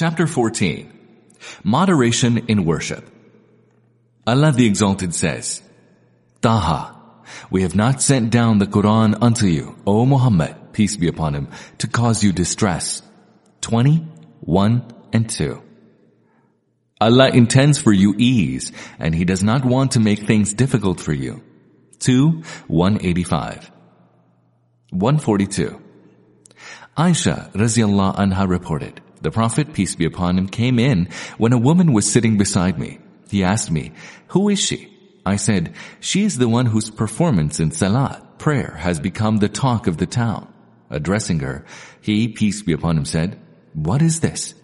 Chapter 14 Moderation in Worship Allah the Exalted says, Taha, we have not sent down the Quran unto you, O Muhammad, peace be upon him, to cause you distress. 20, 1 and 2. Allah intends for you ease, and He does not want to make things difficult for you. 2, 185. 142. Aisha radiallahu anha reported, the Prophet, peace be upon him, came in when a woman was sitting beside me. He asked me, who is she? I said, she is the one whose performance in salat, prayer, has become the talk of the town. Addressing her, he, peace be upon him, said, what is this?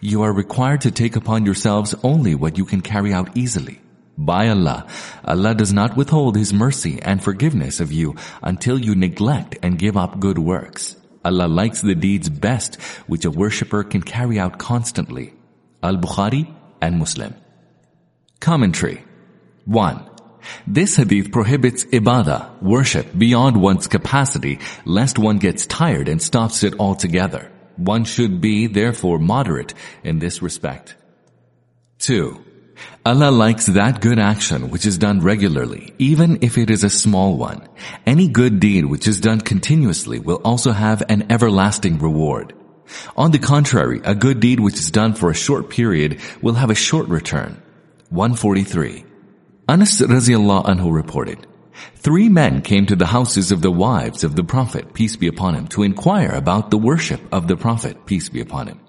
You are required to take upon yourselves only what you can carry out easily. By Allah, Allah does not withhold His mercy and forgiveness of you until you neglect and give up good works. Allah likes the deeds best which a worshipper can carry out constantly. Al-Bukhari and Muslim. Commentary 1. This hadith prohibits ibadah, worship, beyond one's capacity, lest one gets tired and stops it altogether. One should be, therefore, moderate in this respect. 2. Allah likes that good action which is done regularly, even if it is a small one. Any good deed which is done continuously will also have an everlasting reward. On the contrary, a good deed which is done for a short period will have a short return. 143. Anas radiallahu anhu reported, Three men came to the houses of the wives of the Prophet, peace be upon him, to inquire about the worship of the Prophet, peace be upon him.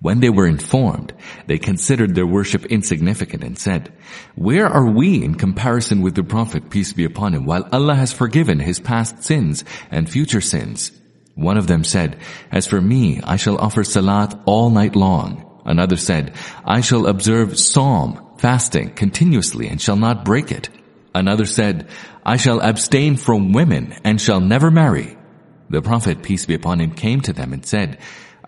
When they were informed, they considered their worship insignificant and said, Where are we in comparison with the Prophet, peace be upon him, while Allah has forgiven his past sins and future sins? One of them said, As for me, I shall offer salat all night long. Another said, I shall observe saum, fasting, continuously and shall not break it. Another said, I shall abstain from women and shall never marry. The Prophet, peace be upon him, came to them and said,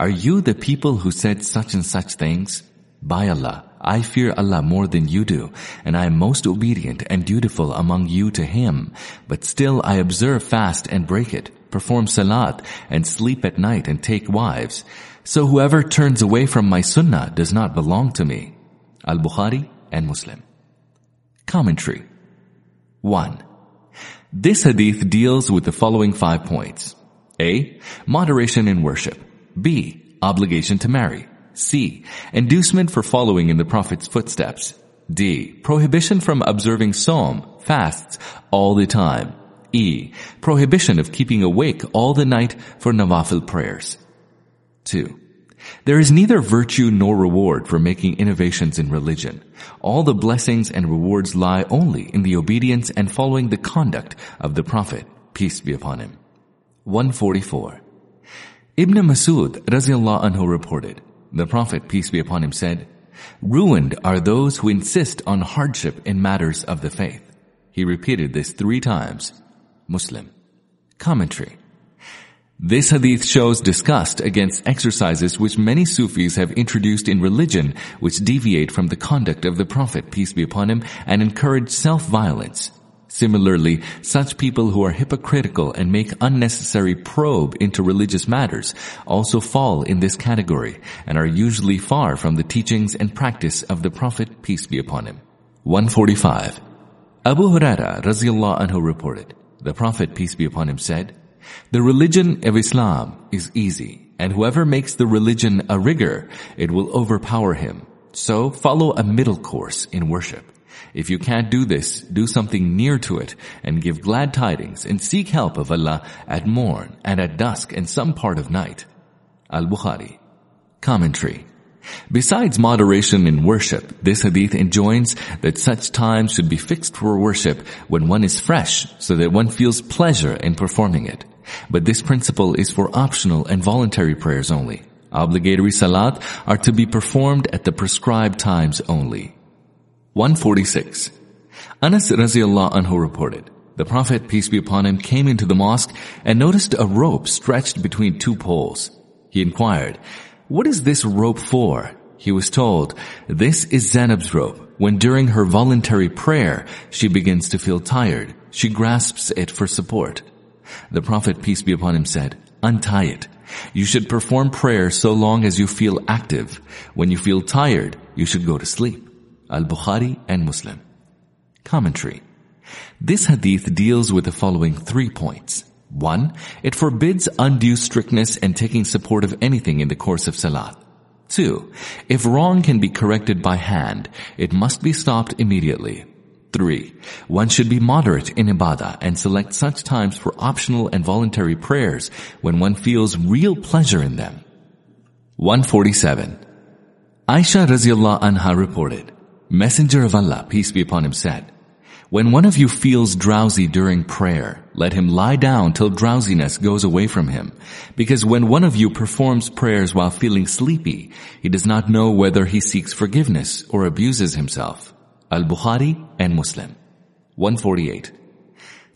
Are you the people who said such and such things? By Allah, I fear Allah more than you do, and I am most obedient and dutiful among you to Him. But still I observe fast and break it, perform salat, and sleep at night and take wives. So whoever turns away from my sunnah does not belong to me. Al-Bukhari and Muslim. Commentary 1. This hadith deals with the following five points. A. Moderation in worship. B. Obligation to marry. C. Inducement for following in the Prophet's footsteps. D. Prohibition from observing saum, fasts, all the time. E. Prohibition of keeping awake all the night for nawafil prayers. 2. There is neither virtue nor reward for making innovations in religion. All the blessings and rewards lie only in the obedience and following the conduct of the Prophet, peace be upon him. 144. Ibn Masud radiallahu anhu reported, the Prophet, peace be upon him, said, Ruined are those who insist on hardship in matters of the faith. He repeated this three times. Muslim. Commentary. This hadith shows disgust against exercises which many Sufis have introduced in religion which deviate from the conduct of the Prophet, peace be upon him, and encourage self-violence. Similarly, such people who are hypocritical and make unnecessary probe into religious matters also fall in this category and are usually far from the teachings and practice of the Prophet, peace be upon him. 145. Abu Huraira radiallahu anhu reported, the Prophet, peace be upon him, said, the religion of Islam is easy, and whoever makes the religion a rigor, it will overpower him. So follow a middle course in worship. If you can't do this, do something near to it and give glad tidings and seek help of Allah at morn and at dusk and some part of night. Al-Bukhari. Commentary. Besides moderation in worship, this hadith enjoins that such times should be fixed for worship when one is fresh so that one feels pleasure in performing it. But this principle is for optional and voluntary prayers only. Obligatory salat are to be performed at the prescribed times only. 146. Anas radiallahu anhu reported, the Prophet, peace be upon him, came into the mosque and noticed a rope stretched between two poles. He inquired, what is this rope for? He was told, this is Zainab's rope. When during her voluntary prayer, she begins to feel tired, she grasps it for support. The Prophet, peace be upon him, said, untie it. You should perform prayer so long as you feel active. When you feel tired, you should go to sleep. Al-Bukhari and Muslim. Commentary. This hadith deals with the following three points. One, it forbids undue strictness and taking support of anything in the course of salat. Two, if wrong can be corrected by hand, it must be stopped immediately. Three, one should be moderate in ibadah and select such times for optional and voluntary prayers when one feels real pleasure in them. 147. Aisha Raziallah Anha reported, Messenger of Allah, peace be upon him, said, When one of you feels drowsy during prayer, let him lie down till drowsiness goes away from him. Because when one of you performs prayers while feeling sleepy, he does not know whether he seeks forgiveness or abuses himself. Al-Bukhari and Muslim. 148.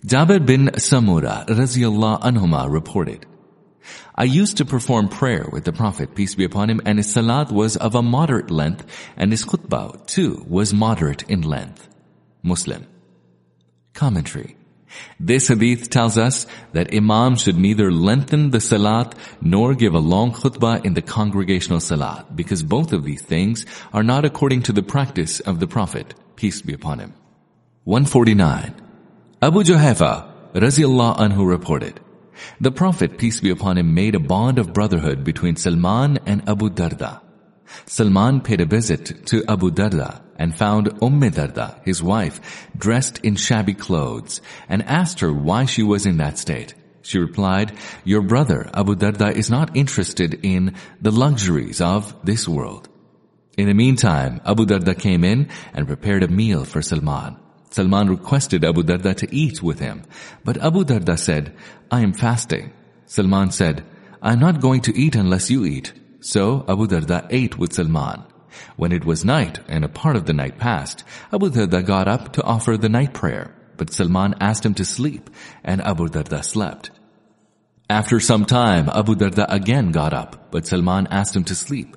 Jabir bin Samura Raziallah anhuma reported, I used to perform prayer with the Prophet, peace be upon him, and his salat was of a moderate length, and his khutbah, too, was moderate in length. Muslim. Commentary. This hadith tells us that Imam should neither lengthen the salat nor give a long khutbah in the congregational salat because both of these things are not according to the practice of the Prophet peace be upon him. 149. Abu Juhayfa, Raziallah anhu reported, the Prophet, peace be upon him, made a bond of brotherhood between Salman and Abu Darda. Salman paid a visit to Abu Darda and found Umm Darda, his wife, dressed in shabby clothes and asked her why she was in that state. She replied, your brother Abu Darda is not interested in the luxuries of this world. In the meantime, Abu Darda came in and prepared a meal for Salman. Salman requested Abu Darda to eat with him, but Abu Darda said, I am fasting. Salman said, I am not going to eat unless you eat. So Abu Darda ate with Salman. When it was night and a part of the night passed, Abu Darda got up to offer the night prayer, but Salman asked him to sleep, and Abu Darda slept. After some time, Abu Darda again got up, but Salman asked him to sleep.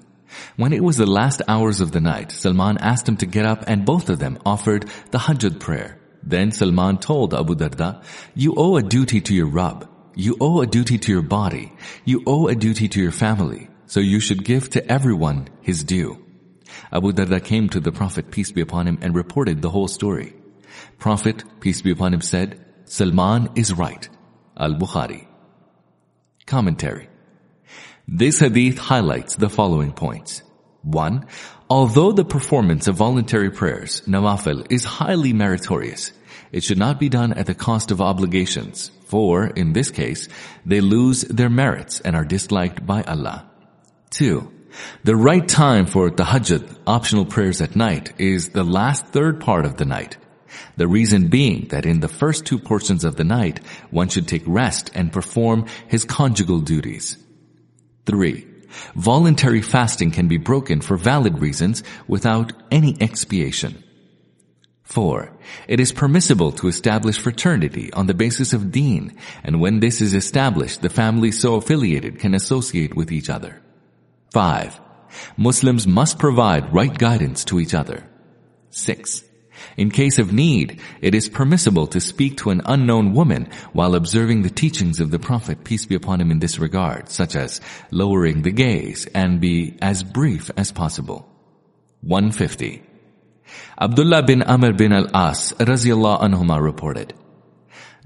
When it was the last hours of the night, Salman asked him to get up and both of them offered the Hajjat prayer. Then Salman told Abu Darda, you owe a duty to your Rabb. You owe a duty to your body. You owe a duty to your family. So you should give to everyone his due. Abu Darda came to the Prophet, peace be upon him, and reported the whole story. Prophet, peace be upon him, said, Salman is right. Al-Bukhari. Commentary. This hadith highlights the following points. One, although the performance of voluntary prayers, nawafil, is highly meritorious, it should not be done at the cost of obligations, for, in this case, they lose their merits and are disliked by Allah. Two, the right time for tahajjud, optional prayers at night, is the last third part of the night. The reason being that in the first two portions of the night, one should take rest and perform his conjugal duties. 3. Voluntary fasting can be broken for valid reasons without any expiation. 4. It is permissible to establish fraternity on the basis of deen, and when this is established, the families so affiliated can associate with each other. 5. Muslims must provide right guidance to each other. 6. In case of need, it is permissible to speak to an unknown woman while observing the teachings of the Prophet, peace be upon him in this regard, such as lowering the gaze and be as brief as possible. 150. Abdullah bin Amr bin al-As, radiallahu anhuma reported,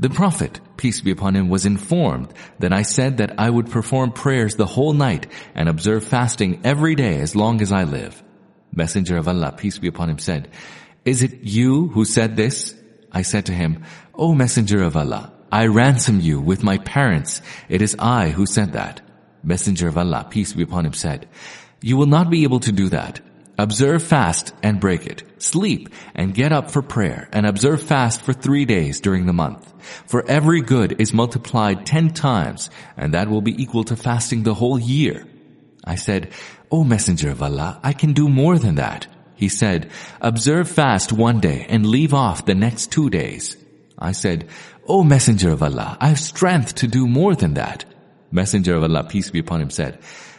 the Prophet, peace be upon him, was informed that I said that I would perform prayers the whole night and observe fasting every day as long as I live. Messenger of Allah, peace be upon him, said, is it you who said this? I said to him, O Messenger of Allah, I ransom you with my parents. It is I who said that. Messenger of Allah, peace be upon him, said, You will not be able to do that. Observe fast and break it. Sleep and get up for prayer and observe fast for three days during the month. For every good is multiplied ten times and that will be equal to fasting the whole year. I said, O Messenger of Allah, I can do more than that. He said, observe fast one day and leave off the next two days. I said, O Messenger of Allah, I have strength to do more than that. Messenger of Allah, peace be upon him, said,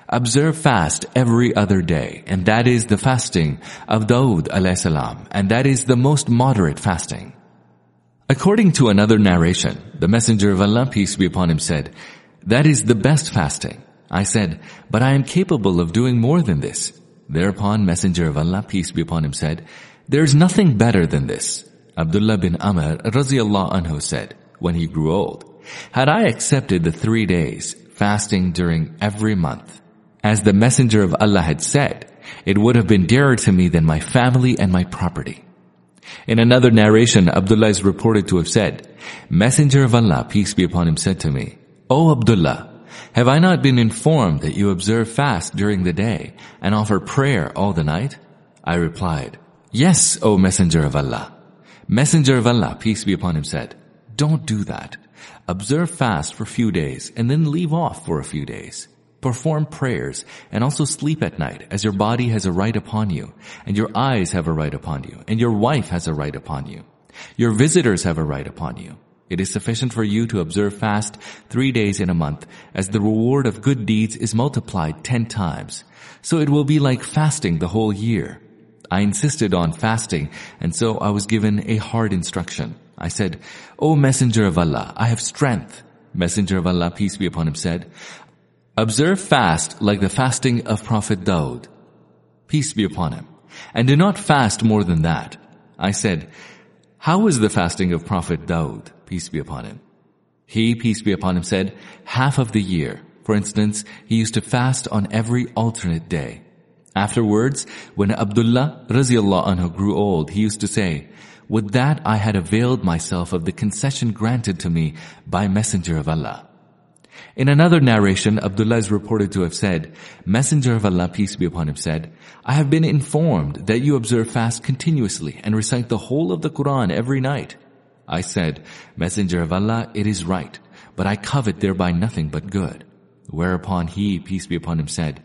Observe fast every other day, and that is the fasting of Dawood salam, and that is the most moderate fasting. According to another narration, the Messenger of Allah, peace be upon him, said, That is the best fasting. I said, but I am capable of doing more than this. Thereupon Messenger of Allah, peace be upon him, said, there is nothing better than this. Abdullah bin Amr radiallahu anhu said, when he grew old, had I accepted the three days, fasting during every month, as the Messenger of Allah had said, it would have been dearer to me than my family and my property. In another narration, Abdullah is reported to have said, Messenger of Allah, peace be upon him, said to me, O Abdullah, have I not been informed that you observe fast during the day and offer prayer all the night? I replied, Yes, O Messenger of Allah. Messenger of Allah, peace be upon him, said, Don't do that. Observe fast for a few days and then leave off for a few days. Perform prayers and also sleep at night as your body has a right upon you and your eyes have a right upon you and your wife has a right upon you. Your visitors have a right upon you. It is sufficient for you to observe fast three days in a month as the reward of good deeds is multiplied ten times. So it will be like fasting the whole year. I insisted on fasting and so I was given a hard instruction. I said, O Messenger of Allah, I have strength. Messenger of Allah, peace be upon him, said, Observe fast like the fasting of Prophet Daud. Peace be upon him. And do not fast more than that. I said, How was the fasting of Prophet Daud? Peace be upon him. He, peace be upon him, said, half of the year. For instance, he used to fast on every alternate day. Afterwards, when Abdullah radiallahu anhu grew old, he used to say, would that I had availed myself of the concession granted to me by Messenger of Allah. In another narration, Abdullah is reported to have said, Messenger of Allah, peace be upon him, said, I have been informed that you observe fast continuously and recite the whole of the Quran every night. I said, Messenger of Allah, it is right, but I covet thereby nothing but good. Whereupon he, peace be upon him, said,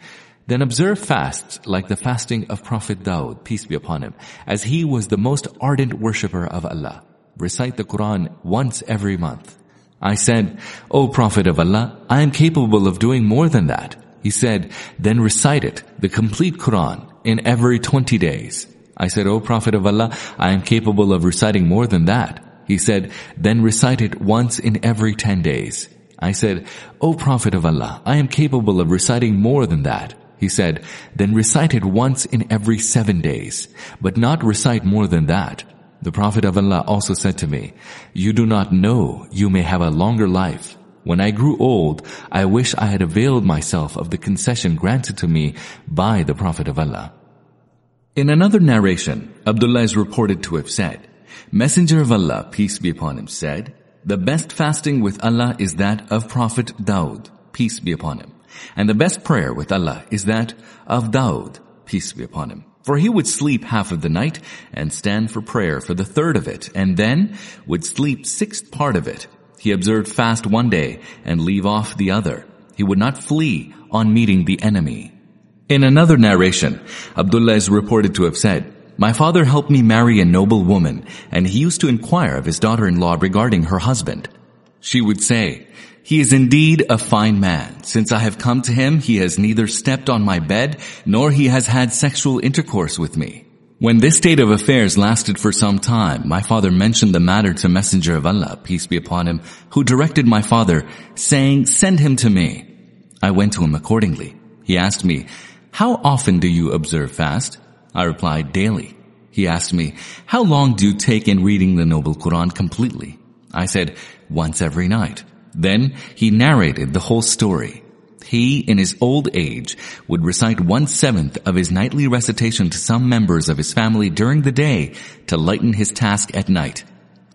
then observe fasts like the fasting of Prophet Daud, peace be upon him, as he was the most ardent worshipper of Allah. Recite the Quran once every month. I said, O Prophet of Allah, I am capable of doing more than that. He said, then recite it, the complete Quran, in every 20 days. I said, O Prophet of Allah, I am capable of reciting more than that. He said, then recite it once in every 10 days. I said, O Prophet of Allah, I am capable of reciting more than that. He said, then recite it once in every seven days, but not recite more than that. The Prophet of Allah also said to me, you do not know you may have a longer life. When I grew old, I wish I had availed myself of the concession granted to me by the Prophet of Allah. In another narration, Abdullah is reported to have said, Messenger of Allah, peace be upon him, said, the best fasting with Allah is that of Prophet Daud, peace be upon him. And the best prayer with Allah is that of Daud, peace be upon him. For he would sleep half of the night and stand for prayer for the third of it, and then would sleep sixth part of it. He observed fast one day and leave off the other. He would not flee on meeting the enemy. In another narration, Abdullah is reported to have said, my father helped me marry a noble woman, and he used to inquire of his daughter-in-law regarding her husband. She would say, he is indeed a fine man. Since I have come to him, he has neither stepped on my bed, nor he has had sexual intercourse with me. When this state of affairs lasted for some time, my father mentioned the matter to Messenger of Allah, peace be upon him, who directed my father, saying, send him to me. I went to him accordingly. He asked me, how often do you observe fast? I replied, daily. He asked me, how long do you take in reading the Noble Quran completely? I said, once every night. Then he narrated the whole story. He, in his old age, would recite one-seventh of his nightly recitation to some members of his family during the day to lighten his task at night.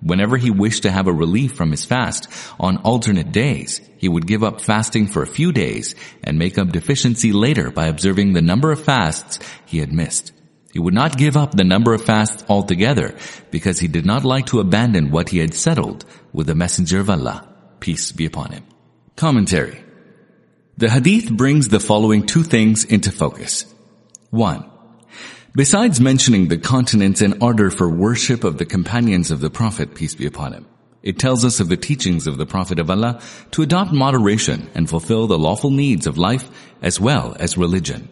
Whenever he wished to have a relief from his fast on alternate days, he would give up fasting for a few days and make up deficiency later by observing the number of fasts he had missed. He would not give up the number of fasts altogether because he did not like to abandon what he had settled with the messenger of Allah peace be upon him. Commentary. The hadith brings the following two things into focus. One, besides mentioning the continence and ardor for worship of the companions of the Prophet, peace be upon him, it tells us of the teachings of the Prophet of Allah to adopt moderation and fulfill the lawful needs of life as well as religion.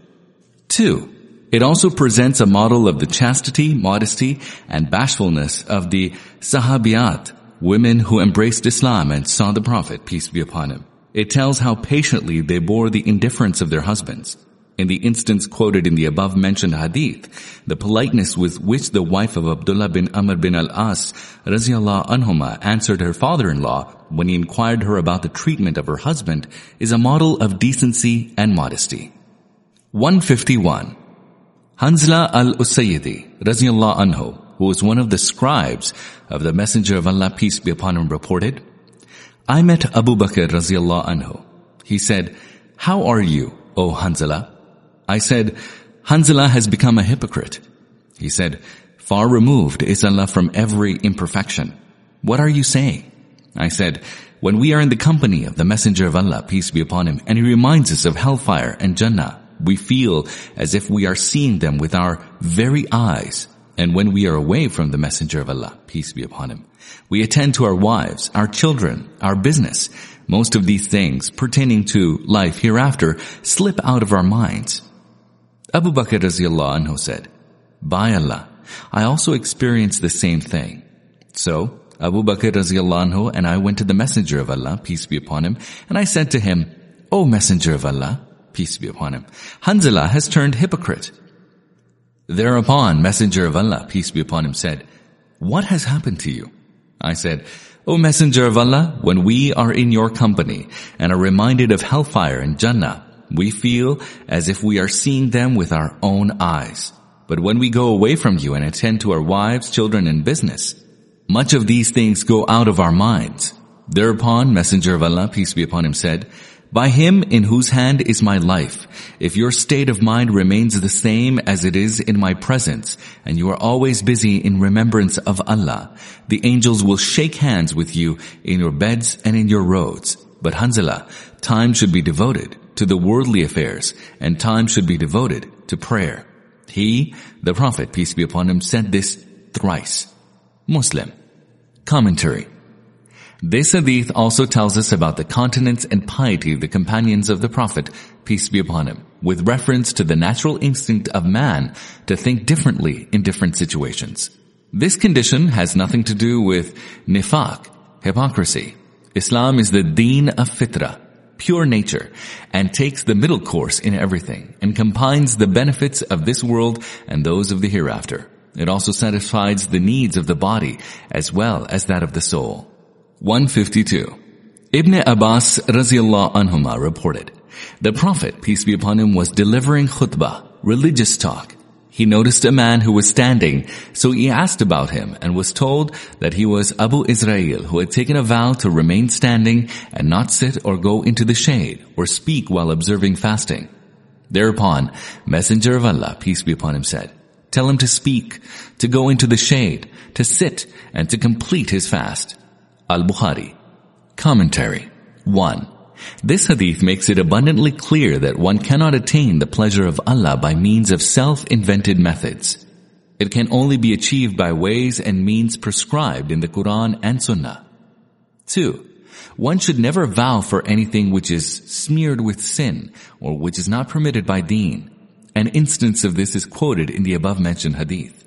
Two, it also presents a model of the chastity, modesty, and bashfulness of the Sahabiyat women who embraced Islam and saw the Prophet, peace be upon him. It tells how patiently they bore the indifference of their husbands. In the instance quoted in the above mentioned hadith, the politeness with which the wife of Abdullah bin Amr bin al-As radiallahu anhuma answered her father-in-law when he inquired her about the treatment of her husband is a model of decency and modesty. 151. Hanzla al-Usayyidi radiallahu anhu, who was one of the scribes of the Messenger of Allah peace be upon him reported, I met Abu Bakr radiallahu anhu. He said, How are you, O Hanzala? I said, Hanzala has become a hypocrite. He said, Far removed is Allah from every imperfection. What are you saying? I said, When we are in the company of the Messenger of Allah, peace be upon him, and he reminds us of hellfire and Jannah, we feel as if we are seeing them with our very eyes. And when we are away from the Messenger of Allah, peace be upon him, we attend to our wives, our children, our business. Most of these things pertaining to life hereafter slip out of our minds. Abu Bakr radiallahu anhu said, By Allah, I also experienced the same thing. So, Abu Bakr radiallahu anhu and I went to the Messenger of Allah, peace be upon him, and I said to him, O Messenger of Allah, peace be upon him, Hanzala has turned hypocrite. Thereupon, Messenger of Allah, peace be upon him, said, What has happened to you? I said, O Messenger of Allah, when we are in your company and are reminded of hellfire and Jannah, we feel as if we are seeing them with our own eyes. But when we go away from you and attend to our wives, children, and business, much of these things go out of our minds. Thereupon, Messenger of Allah, peace be upon him, said, By him in whose hand is my life, if your state of mind remains the same as it is in my presence, and you are always busy in remembrance of Allah, the angels will shake hands with you in your beds and in your roads. But Hanzala, time should be devoted to the worldly affairs, and time should be devoted to prayer. He, the Prophet, peace be upon him, said this thrice. Muslim. Commentary. This hadith also tells us about the continence and piety of the companions of the Prophet, peace be upon him, with reference to the natural instinct of man to think differently in different situations. This condition has nothing to do with nifaq, hypocrisy. Islam is the deen of fitrah, pure nature and takes the middle course in everything and combines the benefits of this world and those of the hereafter. It also satisfies the needs of the body as well as that of the soul. 152. Ibn Abbas radiallahu anhuma reported, the Prophet, peace be upon him, was delivering khutbah, religious talk, he noticed a man who was standing, so he asked about him and was told that he was Abu Israel who had taken a vow to remain standing and not sit or go into the shade or speak while observing fasting. Thereupon, Messenger of Allah, peace be upon him, said, Tell him to speak, to go into the shade, to sit, and to complete his fast. Al-Bukhari. Commentary. 1. This hadith makes it abundantly clear that one cannot attain the pleasure of Allah by means of self-invented methods. It can only be achieved by ways and means prescribed in the Quran and Sunnah. 2. One should never vow for anything which is smeared with sin or which is not permitted by deen. An instance of this is quoted in the above mentioned hadith.